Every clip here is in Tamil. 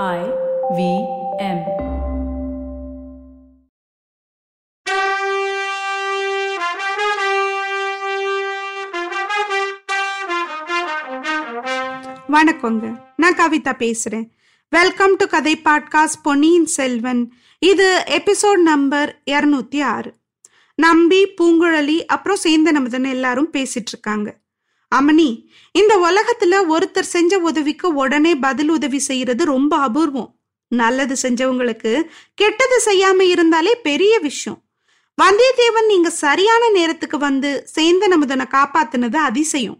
I V M. வணக்கங்க. நான் கவிதா பேசுறேன். வெல்கம் டு கதை பாட்காஸ்ட் பொன்னியின் செல்வன். இது எபிசோட் நம்பர் இரநூத்தி ஆறு. நம்பி பூங்குழலி அப்புறம் சேந்த நமதன் எல்லாரும் பேசிட்டு இருக்காங்க. அமனி இந்த உலகத்துல ஒருத்தர் செஞ்ச உதவிக்கு உடனே பதில் உதவி செய்யறது ரொம்ப அபூர்வம். நல்லது செஞ்சவங்களுக்கு கெட்டது செய்யாம இருந்தாலே பெரிய விஷயம். வந்தியத்தேவன் நீங்க சரியான நேரத்துக்கு வந்து சேர்ந்த நமுதனை காப்பாத்துனது அதிசயம்.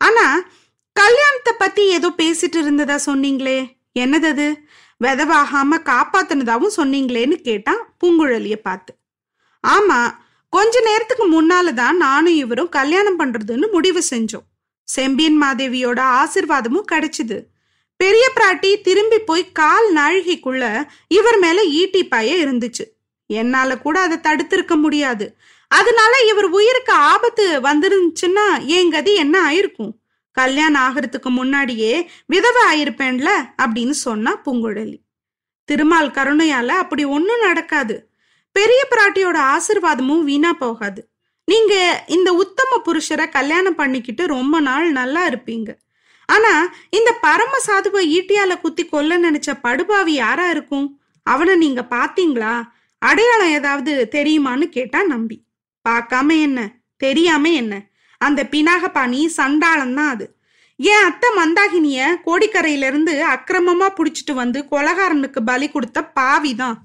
ஆனா கல்யாணத்தை பத்தி ஏதோ பேசிட்டு இருந்ததா சொன்னீங்களே? என்னது அது? விதவாகாம காப்பாத்தினதாவும் சொன்னீங்களேன்னு கேட்டான் பூங்குழலிய பார்த்து. ஆமா கொஞ்ச நேரத்துக்கு முன்னாலதான் நானும் இவரும் கல்யாணம் பண்றதுன்னு முடிவு செஞ்சோம். செம்பியன் மாதேவியோட ஆசிர்வாதமும் கிடைச்சிது. பெரிய பிராட்டி திரும்பி போய் கால் நாழிகைக்குள்ள இவர் மேல ஈட்டி பாய இருந்துச்சு. என்னால கூட அதை தடுத்திருக்க முடியாது. அதனால இவர் உயிருக்கு ஆபத்து வந்துருந்துச்சுன்னா என் கதி என்ன ஆயிருக்கும்? கல்யாணம் ஆகிறதுக்கு முன்னாடியே விதவை ஆயிருப்பேன்ல அப்படின்னு சொன்னா பூங்குழலி. திருமால் கருணையால அப்படி ஒன்றும் நடக்காது. பெரிய பிராட்டியோட ஆசிர்வாதமும் வீணா போகாது. நீங்க இந்த உத்தம புருஷரை கல்யாணம் பண்ணிக்கிட்டு ரொம்ப நாள் நல்லா இருப்பீங்க. ஆனா இந்த பரம சாதுவை ஈட்டியால குத்தி கொல்ல நினைச்ச படுபாவி யாரா இருக்கும்? அவனை நீங்க பாத்தீங்களா அடையாளம் ஏதாவது தெரியுமான்னு கேட்டா நம்பி. பார்க்காம என்ன? தெரியாம என்ன? அந்த பினாகபாணி சண்டாளம் தான் அது. என் அத்தை மந்தாகினிய கோடிக்கரையிலிருந்து அக்கிரமமா புடிச்சிட்டு வந்து கொலகாரனுக்கு பலி கொடுத்த பாவிதான்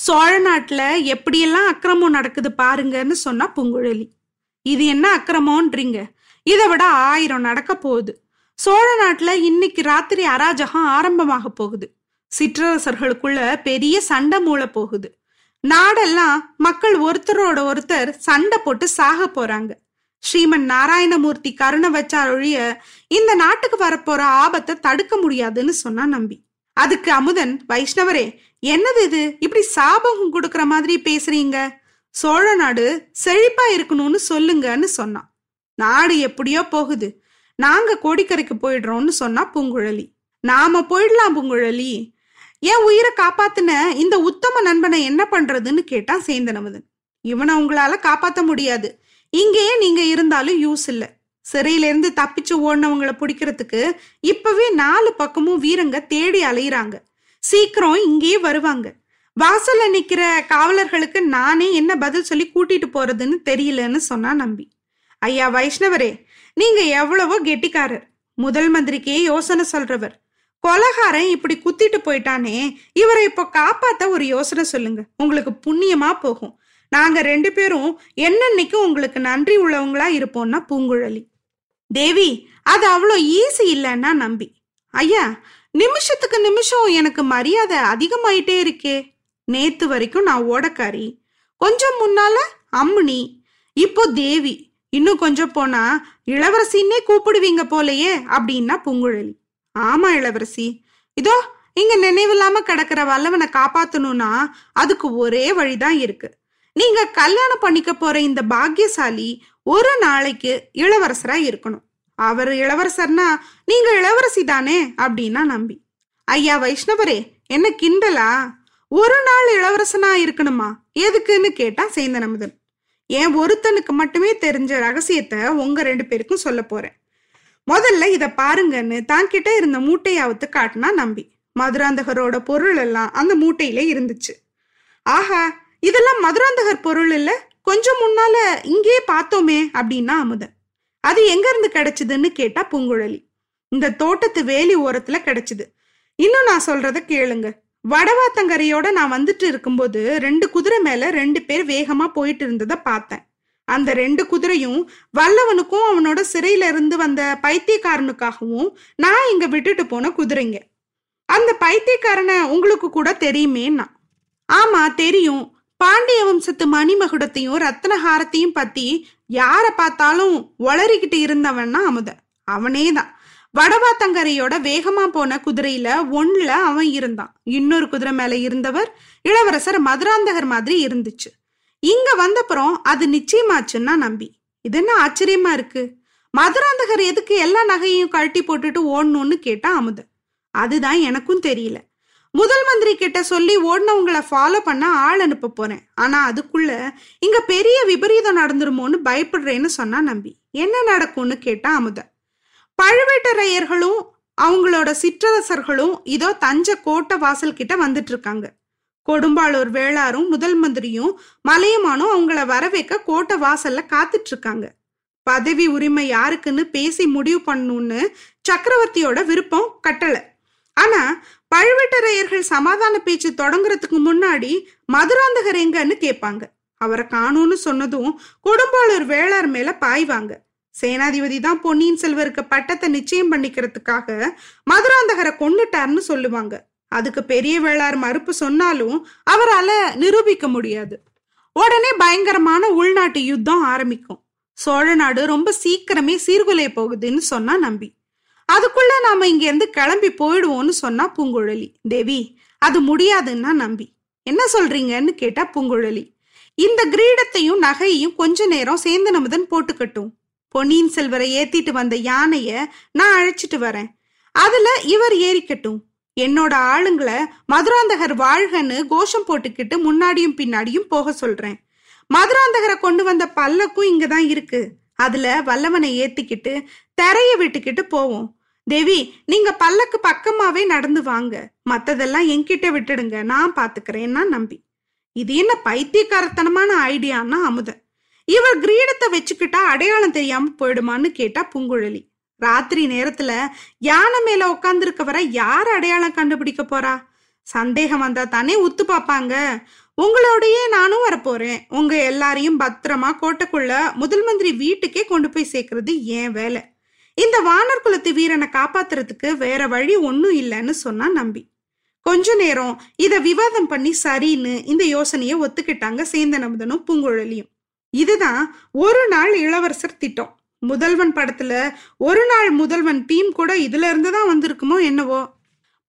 சோழ நாட்டுல எப்படியெல்லாம் அக்கிரமம் நடக்குது பாருங்கன்னு சொன்னா பூங்குழலி. இது என்ன அக்கிரமோன்றீங்க? இதை விட ஆயிரம் நடக்க போகுது. சோழ நாட்டுல இன்னைக்கு ராத்திரி அராஜகம் ஆரம்பமாக போகுது. சிற்றரசர்களுக்குள்ள பெரிய சண்டை மூளை போகுது. நாடெல்லாம் மக்கள் ஒருத்தரோட ஒருத்தர் சண்டை போட்டு சாக போறாங்க. ஸ்ரீமன் நாராயணமூர்த்தி கருணை வச்சா ஒழிய இந்த நாட்டுக்கு வரப்போற ஆபத்தை தடுக்க முடியாதுன்னு சொன்னா நம்பி. அதுக்கு அமுதன் வைஷ்ணவரே என்னது இது? இப்படி சாபகம் கொடுக்கற மாதிரி பேசுறீங்க. சோழ நாடு செழிப்பா இருக்கணும்னு சொல்லுங்கன்னு சொன்னான். நாடு எப்படியோ போகுது. நாங்க கோடிக்கரைக்கு போயிடுறோம்னு சொன்னா பூங்குழலி. நாம போயிடலாம் பூங்குழலி. என் உயிரை காப்பாத்தின இந்த உத்தம நண்பனை என்ன பண்றதுன்னு கேட்டான் சேந்தனமுதன் இவனை உங்களால காப்பாத்த முடியாது. இங்கேயே நீங்க இருந்தாலும் யூஸ் இல்ல. சிறையிலேருந்து தப்பிச்சு ஓடினவங்களை பிடிக்கிறதுக்கு இப்பவே நாலு பக்கமும் வீரங்க தேடி அலையிறாங்க. சீக்கிரம் இங்கேயே வருவாங்க. வாசல்ல நிக்கிற காவலர்களுக்கு நானே என்ன பதில் சொல்லி கூட்டிட்டு போறதுன்னு தெரியலன்னு சொன்னா நம்பி. ஐயா வைஷ்ணவரே நீங்க எவ்வளவோ கெட்டிக்காரர். முதல் மந்திரிக்கே யோசனை சொல்றவர். கொலகாரன் இப்படி குத்திட்டு போயிட்டானே இவரை இப்போ காப்பாத்த ஒரு யோசனை சொல்லுங்க. உங்களுக்கு புண்ணியமா போகும். நாங்க ரெண்டு பேரும் என்னன்னைக்கும் உங்களுக்கு நன்றி உள்ளவங்களா இருப்போம்னா பூங்குழலி. தேவி அது அவ்வளோ ஈஸி இல்லைன்னா நம்பி. ஐயா நிமிஷத்துக்கு நிமிஷம் எனக்கு மரியாதை அதிகமாயிட்டே இருக்கே. நேத்து வரைக்கும் நான் ஓடக்காரி. கொஞ்சம் முன்னால அம்முனி இப்போ தேவி. இன்னும் கொஞ்சம் போனா இளவரசின்னே கூப்பிடுவீங்க போலயே அப்படின்னா பூங்குழலி. ஆமா இளவரசி. இதோ இங்க நினைவில்லாம கிடக்கிற வல்லவனை காப்பாத்தணும்னா அதுக்கு ஒரே வழிதான் இருக்கு. நீங்க கல்யாணம் பண்ணிக்க போற இந்த பாக்கியசாலி ஒரு நாளைக்கு இளவரசரா இருக்கணும். அவர் இளவரசர்னா நீங்க இளவரசி தானே? அப்படின்னா நம்பி. ஐயா வைஷ்ணவரே என்ன கிண்டலா? ஒரு நாள் இளவரசனா இருக்கணுமா? எதுக்குன்னு கேட்டா சேந்தனமுதன் என் ஒருத்தனுக்கு மட்டுமே தெரிஞ்ச ரகசியத்தை உங்க ரெண்டு பேருக்கும் சொல்ல போறேன். முதல்ல இத பாருங்கன்னு தான் கிட்ட இருந்த மூட்டையாவத்து காட்டினா நம்பி. மதுராந்தகரோட பொருள் எல்லாம் அந்த மூட்டையில இருந்துச்சு. ஆஹா இதெல்லாம் மதுராந்தகர் பொருள் இல்ல? கொஞ்சம் முன்னால இங்கேயே பார்த்தோமே அப்படின்னா அமுதன். அது எங்க இருந்து கிடைச்சதுன்னு கேட்டா பூங்குழலி. இந்த தோட்டத்து வேலி ஓரத்துல கிடைச்சது. இன்னும் நான் சொல்றத கேளுங்க. வடவாத்தங்கரையோட நான் வந்துட்டு இருக்கும்போது ரெண்டு குதிரை மேல ரெண்டு பேர் வேகமா போயிட்டு இருந்ததை பார்த்தேன். அந்த ரெண்டு குதிரையும் வல்லவனுக்கும் அவனோட சிறையில இருந்து வந்த பைத்தியக்காரனுக்காகவும் நான் இங்க விட்டுட்டு போன குதிரைங்க. அந்த பைத்தியக்காரனை உங்களுக்கு கூட தெரியுமேன்னா. ஆமா தெரியும். பாண்டிய வம்சத்து மணிமகுடத்தையும் ரத்னஹாரத்தையும் பத்தி யார பார்த்தாலும் ஒளறிக்கிட்டு இருந்தவன்னா அமுத. அவனே தான். வடவாத்தங்கரையோட வேகமா போன குதிரையில ஒண்ணுல அவன் இருந்தான். இன்னொரு குதிரை மேல இருந்தவர் இளவரசர் மதுராந்தகர் மாதிரி இருந்துச்சு. இங்க வந்தப்புறம் அது நிச்சயமாச்சுன்னா நம்பி. இது என்ன ஆச்சரியமா இருக்கு? மதுராந்தகர் எதுக்கு எல்லா நகையையும் கழட்டி போட்டுட்டு ஓடணும்னு கேட்டா அமுத. அதுதான் எனக்கும் தெரியல. முதல் மந்திரி கிட்ட சொல்லி ஓடினவங்களை ஃபாலோ பண்ண ஆள் அனுப்ப போறேன். ஆனா அதுக்குள்ள இங்க பெரிய விபரீதம் நடந்துருமோன்னு பயப்படுறேன்னு சொன்னா நம்பி. என்ன நடக்கும்னு கேட்டா அமுத. பழுவேட்டரையர்களும் அவங்களோட சிற்றரசர்களும் இதோ தஞ்சை கோட்டை வாசல் கிட்ட வந்துட்டு இருக்காங்க கொடும்பாளூர் வேளாரும் முதல் மந்திரியும் மலையமானும் அவங்கள வரவேற்க கோட்டை வாசல்ல காத்துட்டு இருக்காங்க பதவி உரிமை யாருக்குன்னு பேசி முடிவு பண்ணணும்னு சக்கரவர்த்தியோட விருப்பம் கட்டளை ஆனா பழுவேட்டரையர்கள் சமாதான பேச்சு தொடங்குறதுக்கு முன்னாடி மதுராந்தகர் எங்கன்னு கேட்பாங்க அவரை காணும்னு சொன்னதும் கொடும்பாளூர் வேளார் மேல பாய்வாங்க. சேனாதிபதி தான் பொன்னியின் செல்வருக்கு பட்டத்தை நிச்சயம் பண்ணிக்கிறதுக்காக மதுராந்தகரை கொண்டுட்டார்னு சொல்லுவாங்க. அதுக்கு பெரிய வேளார் மறுப்பு சொன்னாலும் அவரால நிரூபிக்க முடியாது. உடனே பயங்கரமான உள்நாட்டு யுத்தம் ஆரம்பிக்கும். சோழ நாடு ரொம்ப சீக்கிரமே சீர்குலைய போகுதுன்னு சொன்னா நம்பி. அதுக்குள்ள நாம இங்க இருந்து கிளம்பி போயிடுவோம்னு சொன்னா பூங்குழலி தேவி அது முடியாதுன்னா நம்பி. என்ன சொல்றீங்கன்னு கேட்டா பூங்குழலி இந்த கிரீடத்தையும் நகையையும் கொஞ்ச நேரம் சேர்ந்து நமதன் போட்டுக்கட்டும். பொன்னியின் செல்வரை ஏத்திட்டு வந்த யானைய நான் அழைச்சிட்டு வரேன். அதுல இவர் ஏறிக்கட்டும். என்னோட ஆளுங்களை மதுராந்தகர் வாழ்கன்னு கோஷம் போட்டுக்கிட்டு முன்னாடியும் பின்னாடியும் போக சொல்றேன். மதுராந்தகரை கொண்டு வந்த பல்லக்கும் இங்கதான் இருக்கு. அதுல வல்லவனை ஏத்திக்கிட்டு தெரைய விட்டுக்கிட்டு போவோம். தேவி நீங்க பல்லக்கு பக்கமாவே நடந்து வாங்க. மத்ததெல்லாம் என்கிட்ட விட்டுடுங்க. நான் பாத்துக்கிறேன்னா நம்பி. இது என்ன பைத்தியக்காரத்தனமான ஐடியான்னா அமுதன் இவர் கிரீடத்தை வச்சுக்கிட்டா அடையாளம் தெரியாம போயிடுமான்னு கேட்டா பூங்குழலி. ராத்திரி நேரத்துல யானை மேல உட்காந்துருக்கவரை யார் அடையாளம் கண்டுபிடிக்க போறா? சந்தேகம் வந்தா தானே உத்து பார்ப்பாங்க உங்களோடயே நானும் வரப்போறேன். உங்க எல்லாரையும் பத்திரமா கோட்டைக்குள்ள முதல் மந்திரி வீட்டுக்கே கொண்டு போய் சேர்க்கறது ஏன் வேலை. இந்த வானர் குலத்து வீரனை காப்பாத்துறதுக்கு வேற வழி ஒன்னும் இல்லைன்னு சொன்னா நம்பி. கொஞ்ச நேரம் இத விவாதம் பண்ணி சரின்னு இந்த யோசனைய ஒத்துக்கிட்டாங்க சேந்த நமுதனும் பூங்குழலியும். இதுதான் ஒரு நாள் இளவரசர் திட்டம். முதல்வன் படத்துல ஒரு நாள் முதல்வன் டீம் கூட இதுல இருந்து தான் வந்திருக்குமோ என்னவோ.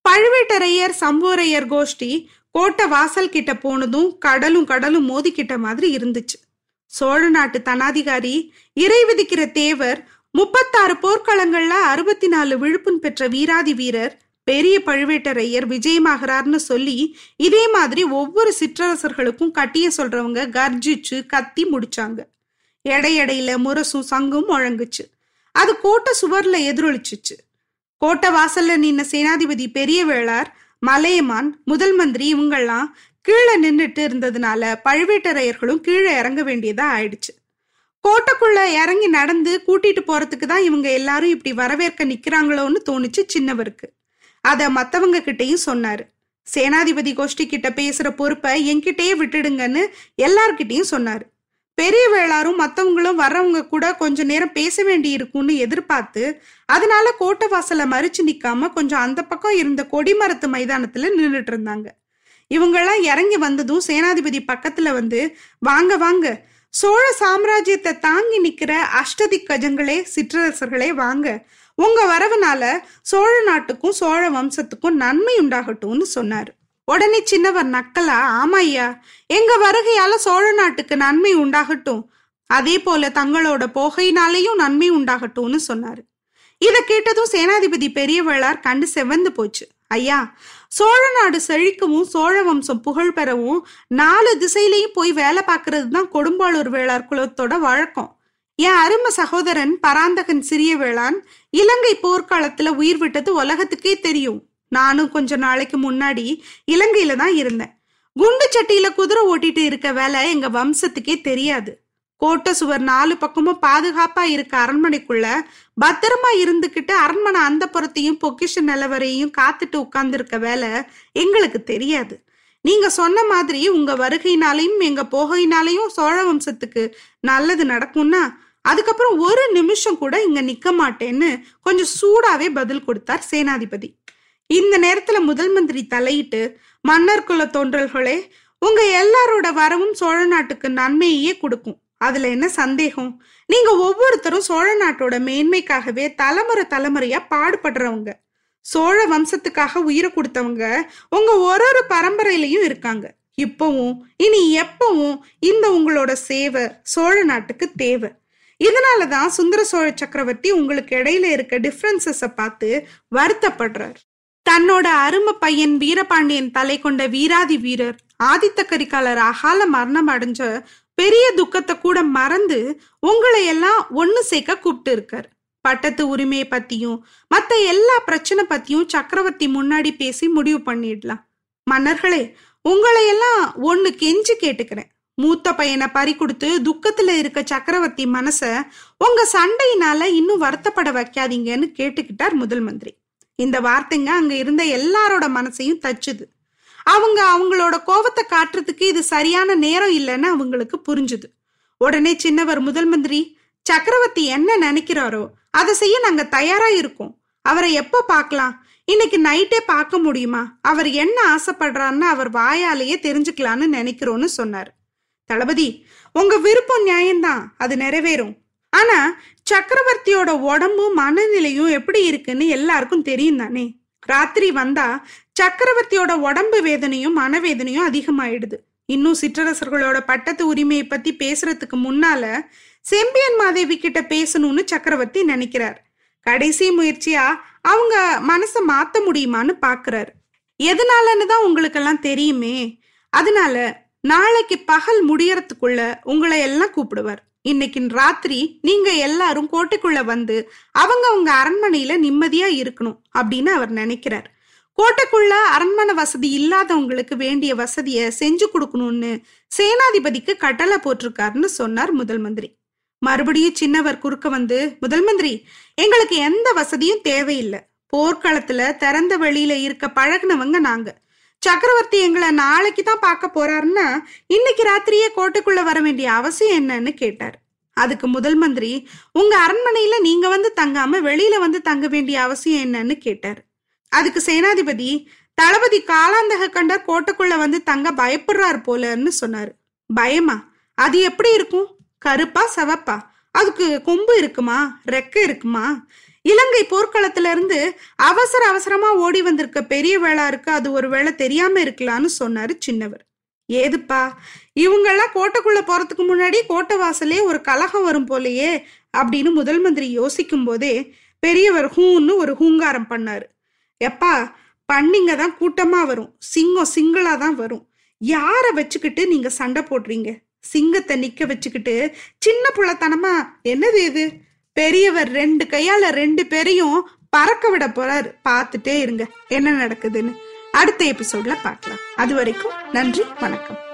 பழுவேட்டரையர் சம்போரையர் கோஷ்டி கோட்டை வாசல் கிட்ட போனதும் கடலும் கடலும் மோதிக்கிட்ட மாதிரி இருந்துச்சு. சோழ நாட்டு தனாதிகாரி இறை விதிக்கிற தேவர் முப்பத்தாறு போர்க்களங்கள்ல அறுபத்தி நாலு விழுப்புண் பெற்ற வீராதி வீரர் பெரிய பழுவேட்டரையர் விஜயமாகிறார்னு சொல்லி இதே மாதிரி ஒவ்வொரு சிற்றரசர்களுக்கும் கட்டிய சொல்றவங்க கர்ஜிச்சு கத்தி முடிச்சாங்க. எடையடையில முரசும் சங்கும் முழங்குச்சு. அது கோட்டை சுவர்ல எதிரொலிச்சிச்சு. கோட்டை வாசல்ல நின்ன சேனாதிபதி பெரிய வேளார் மலையமான் முதல் மந்திரி இவங்கெல்லாம் கீழே நின்றுட்டு இருந்ததுனால பழுவேட்டரையர்களும் கீழே இறங்க வேண்டியதா ஆயிடுச்சு. கோட்டைக்குள்ள இறங்கி நடந்து கூட்டிட்டு போறதுக்கு தான் இவங்க எல்லாரும் இப்படி வரவேற்க நிக்கிறாங்களோன்னு தோணுச்சு சின்னவருக்கு. அத மத்தவங்க கிட்டையும் சொன்னாரு. சேனாதிபதி கோஷ்டி கிட்ட பேசுற பொறுப்பை என்கிட்டயே விட்டுடுங்கன்னு எல்லார்கிட்டையும் சொன்னாரு. பெரிய வேளாரும் மத்தவங்களும் வர்றவங்க கூட கொஞ்ச நேரம் பேச வேண்டி இருக்கும்னு எதிர்பார்த்து அதனால கோட்டை வாசலை மறிச்சு நிக்காம கொஞ்சம் அந்த பக்கம் இருந்த கொடிமரத்து மைதானத்துல நின்றுட்டு இருந்தாங்க. இவங்கெல்லாம் இறங்கி வந்ததும் சேனாதிபதி பக்கத்துல வந்து வாங்க வாங்க சோழ சாம்ராஜ்யத்தை தாங்கி நிக்கிற அஷ்டதிக் கஜங்களே சிற்றரசர்களே வாங்க. உங்க வரவுனால சோழ நாட்டுக்கும் சோழ வம்சத்துக்கும் நன்மை உண்டாகட்டும்னு சொன்னாரு. உடனே சின்னவர் நக்கலா ஆமா ஐயா எங்க வருகையால சோழ நாட்டுக்கு நன்மை உண்டாகட்டும். அதே போல தங்களோட போகையினாலேயும் நன்மை உண்டாகட்டும்னு சொன்னாரு. இத கேட்டதும் சேனாதிபதி பெரியவளார் கண்டு செவந்து போச்சு. ஐயா சோழ நாடு செழிக்கவும் சோழ வம்சம் புகழ் பெறவும் நாலு திசையிலையும் போய் வேலை பார்க்கறது தான் கொடும்பாளூர் வேளார் குலத்தோட வழக்கம். என் அருமை சகோதரன் பராந்தகன் சிறிய வேளான் இலங்கை போர்க்காலத்துல உயிர் விட்டது உலகத்துக்கே தெரியும். நானும் கொஞ்ச நாளைக்கு முன்னாடி இலங்கையில தான் இருந்தேன். குண்டு சட்டியில குதிரை ஓட்டிட்டு இருக்க வேலை எங்க வம்சத்துக்கே தெரியாது. கோட்டை சுவர் நாலு பக்கமும் பாதுகாப்பா இருக்க அரண்மனைக்குள்ள பத்திரமா இருந்துகிட்டு அரண்மனை அந்த புறத்தையும் பொக்கிஷ நிலவரையும் காத்துட்டு உட்கார்ந்துருக்க வேலை எங்களுக்கு தெரியாது. நீங்க சொன்ன மாதிரி உங்க வருகையினாலையும் எங்க போகையினாலையும் சோழ வம்சத்துக்கு நல்லது நடக்கும்னா அதுக்கப்புறம் ஒரு நிமிஷம் கூட இங்க நிக்க மாட்டேன்னு கொஞ்சம் சூடாவே பதில் கொடுத்தார் சேனாதிபதி. இந்த நேரத்துல முதல் மந்திரி தலையிட்டு மன்னர் குல தோன்றல்களே உங்க எல்லாரோட வரவும் சோழ நாட்டுக்கு நன்மையே கொடுக்கும். அதுல என்ன சந்தேகம்? நீங்க ஒவ்வொருத்தரும் சோழ நாட்டோட மேன்மைக்காகவே தலைமுறை தலைமுறையா பாடுபடுறவங்க. சோழ வம்சத்துக்காக உயிரை கொடுத்தவங்க உங்க ஒரு ஒரு பரம்பரையிலையும் இருக்காங்க. இப்பவும் இனி எப்பவும் இந்த உங்களோட சேவை சோழ நாட்டுக்கு தேவை. இதனாலதான் சுந்தர சோழ சக்கரவர்த்தி உங்களுக்கு இடையில இருக்க டிஃபரன்சஸ பார்த்து வருத்தப்படுறார். தன்னோட அருமை பையன் வீரபாண்டியன் தலை கொண்ட வீராதி வீரர் ஆதித்த கரிகாலர் அகால மரணம் அடைஞ்ச பெரிய துக்கத்தை கூட மறந்து உங்களை எல்லாம் ஒண்ணு சேர்க்க கூப்பிட்டு இருக்கார். பட்டத்து உரிமையை பத்தியும் மத்த எல்லா பிரச்சனை பத்தியும் சக்கரவர்த்தி முன்னாடி பேசி முடிவு பண்ணிடலாம். மன்னர்களே உங்களை எல்லாம் ஒண்ணு கெஞ்சு கேட்டுக்கிறேன். மூத்த பையனை பறி கொடுத்து துக்கத்துல இருக்க சக்கரவர்த்தி மனச உங்க சண்டையினால இன்னும் வருத்தப்பட வைக்காதீங்கன்னு கேட்டுக்கிட்டார் முதல் மந்திரி. இந்த வார்த்தைங்க அங்க இருந்த எல்லாரோட மனசையும் தச்சுது. அவங்க அவங்களோட கோபத்தை காட்டுறதுக்கு இது சரியான நேரம் இல்லைன்னு அவங்களுக்கு புரிஞ்சுது. உடனே சின்னவர் முதல் மந்திரி சக்கரவர்த்தி என்ன நினைக்கிறாரோ அதை செய்ய நாங்க தயாரா இருக்கோம். அவரை எப்ப பார்க்கலாம்? இன்னைக்கு நைட்டே பார்க்க முடியுமா? அவர் என்ன ஆசைப்படுறான்னு அவர் வாயாலேயே தெரிஞ்சுக்கலான்னு நினைக்கிறோன்னு சொன்னார். தளபதி உங்க விருப்பம் நியாயம்தான். அது நிறைவேறும். ஆனா சக்கரவர்த்தியோட உடம்பும் மனநிலையும் எப்படி இருக்குன்னு எல்லாருக்கும் தெரியும் தானே ராத்திரி வந்தா சக்கரவர்த்தியோட உடம்பு வேதனையும் மனவேதனையும் அதிகமாயிடுது. இன்னும் சிற்றரசர்களோட பட்டத்து உரிமையை பத்தி பேசுறதுக்கு முன்னால செம்பியன் மாதேவி கிட்ட பேசணும்னு சக்கரவர்த்தி நினைக்கிறார். கடைசி முயற்சியா அவங்க மனசை மாத்த முடியுமான்னு பாக்குறாரு. எதனாலன்னு தான் உங்களுக்கெல்லாம் தெரியுமே. அதனால நாளைக்கு பகல் முடியறதுக்குள்ள உங்களை எல்லாம் கூப்பிடுவார். இன்னைக்கு ராத்திரி நீங்க எல்லாரும் கோட்டைக்குள்ள வந்து அவங்க உங்க அரண்மனையில நிம்மதியா இருக்கணும் அப்படின்னு அவர் நினைக்கிறார். கோட்டைக்குள்ள அரண்மனை வசதி இல்லாதவங்களுக்கு வேண்டிய வசதியை செஞ்சு கொடுக்கணும்னு சேனாதிபதிக்கு கட்டளை போட்டிருக்காருன்னு சொன்னார் முதல் மந்திரி. மறுபடியும் சின்னவர் குறுக்க வந்து முதல் மந்திரி எங்களுக்கு எந்த வசதியும் தேவையில்லை. போர்க்களத்துல திறந்த வெளியில இருக்க பழகினவங்க நாங்க. சக்கரவர்த்தி எங்களை நாளைக்கு தான் பார்க்க போறாருன்னா இன்னைக்கு ராத்திரியே கோட்டைக்குள்ள வர வேண்டிய அவசியம் என்னன்னு கேட்டார். அதுக்கு முதல் மந்திரி உங்க அரண்மனையில நீங்க வந்து தங்காம வெளியில வந்து தங்க வேண்டிய அவசியம் என்னன்னு கேட்டார். அதுக்கு சேனாதிபதி தளபதி காலாந்தக கண்டர் கோட்டைக்குள்ள வந்து தங்க பயப்படுறாரு போலன்னு சொன்னாரு. பயமா? அது எப்படி இருக்கும்? கருப்பா சவப்பா? அதுக்கு கொம்பு இருக்குமா? ரெக்க இருக்குமா? இலங்கை போர்க்களத்துல இருந்து அவசர அவசரமா ஓடி வந்திருக்க பெரிய வேளாருக்கு அது ஒரு வேளை தெரியாம இருக்கலாம்னு சொன்னாரு சின்னவர். ஏதுப்பா? இவங்கெல்லாம் கோட்டைக்குள்ள போறதுக்கு முன்னாடி கோட்டை வாசலே ஒரு கலகம் வரும் போலயே அப்படின்னு முதல் மந்திரி யோசிக்கும் போதே பெரியவர் ஹூன்னு ஒரு ஹூங்காரம் பண்ணாரு. எப்பா பண்ணிங்க தான் கூட்டமா வரும். சிங்கம் சிங்களா தான் வரும். யார வச்சுக்கிட்டு நீங்க சண்டை போடுறீங்க? சிங்கத்தை நிக்க வச்சுக்கிட்டு சின்ன புள்ளத்தனமா? என்னது இது? பெரியவர் ரெண்டு கையால ரெண்டு பேரையும் பறக்க விட போறாரு. பார்த்துட்டே இருங்க என்ன நடக்குதுன்னு. அடுத்த எபிசோட்ல பார்க்கலாம். அது வரைக்கும் நன்றி வணக்கம்.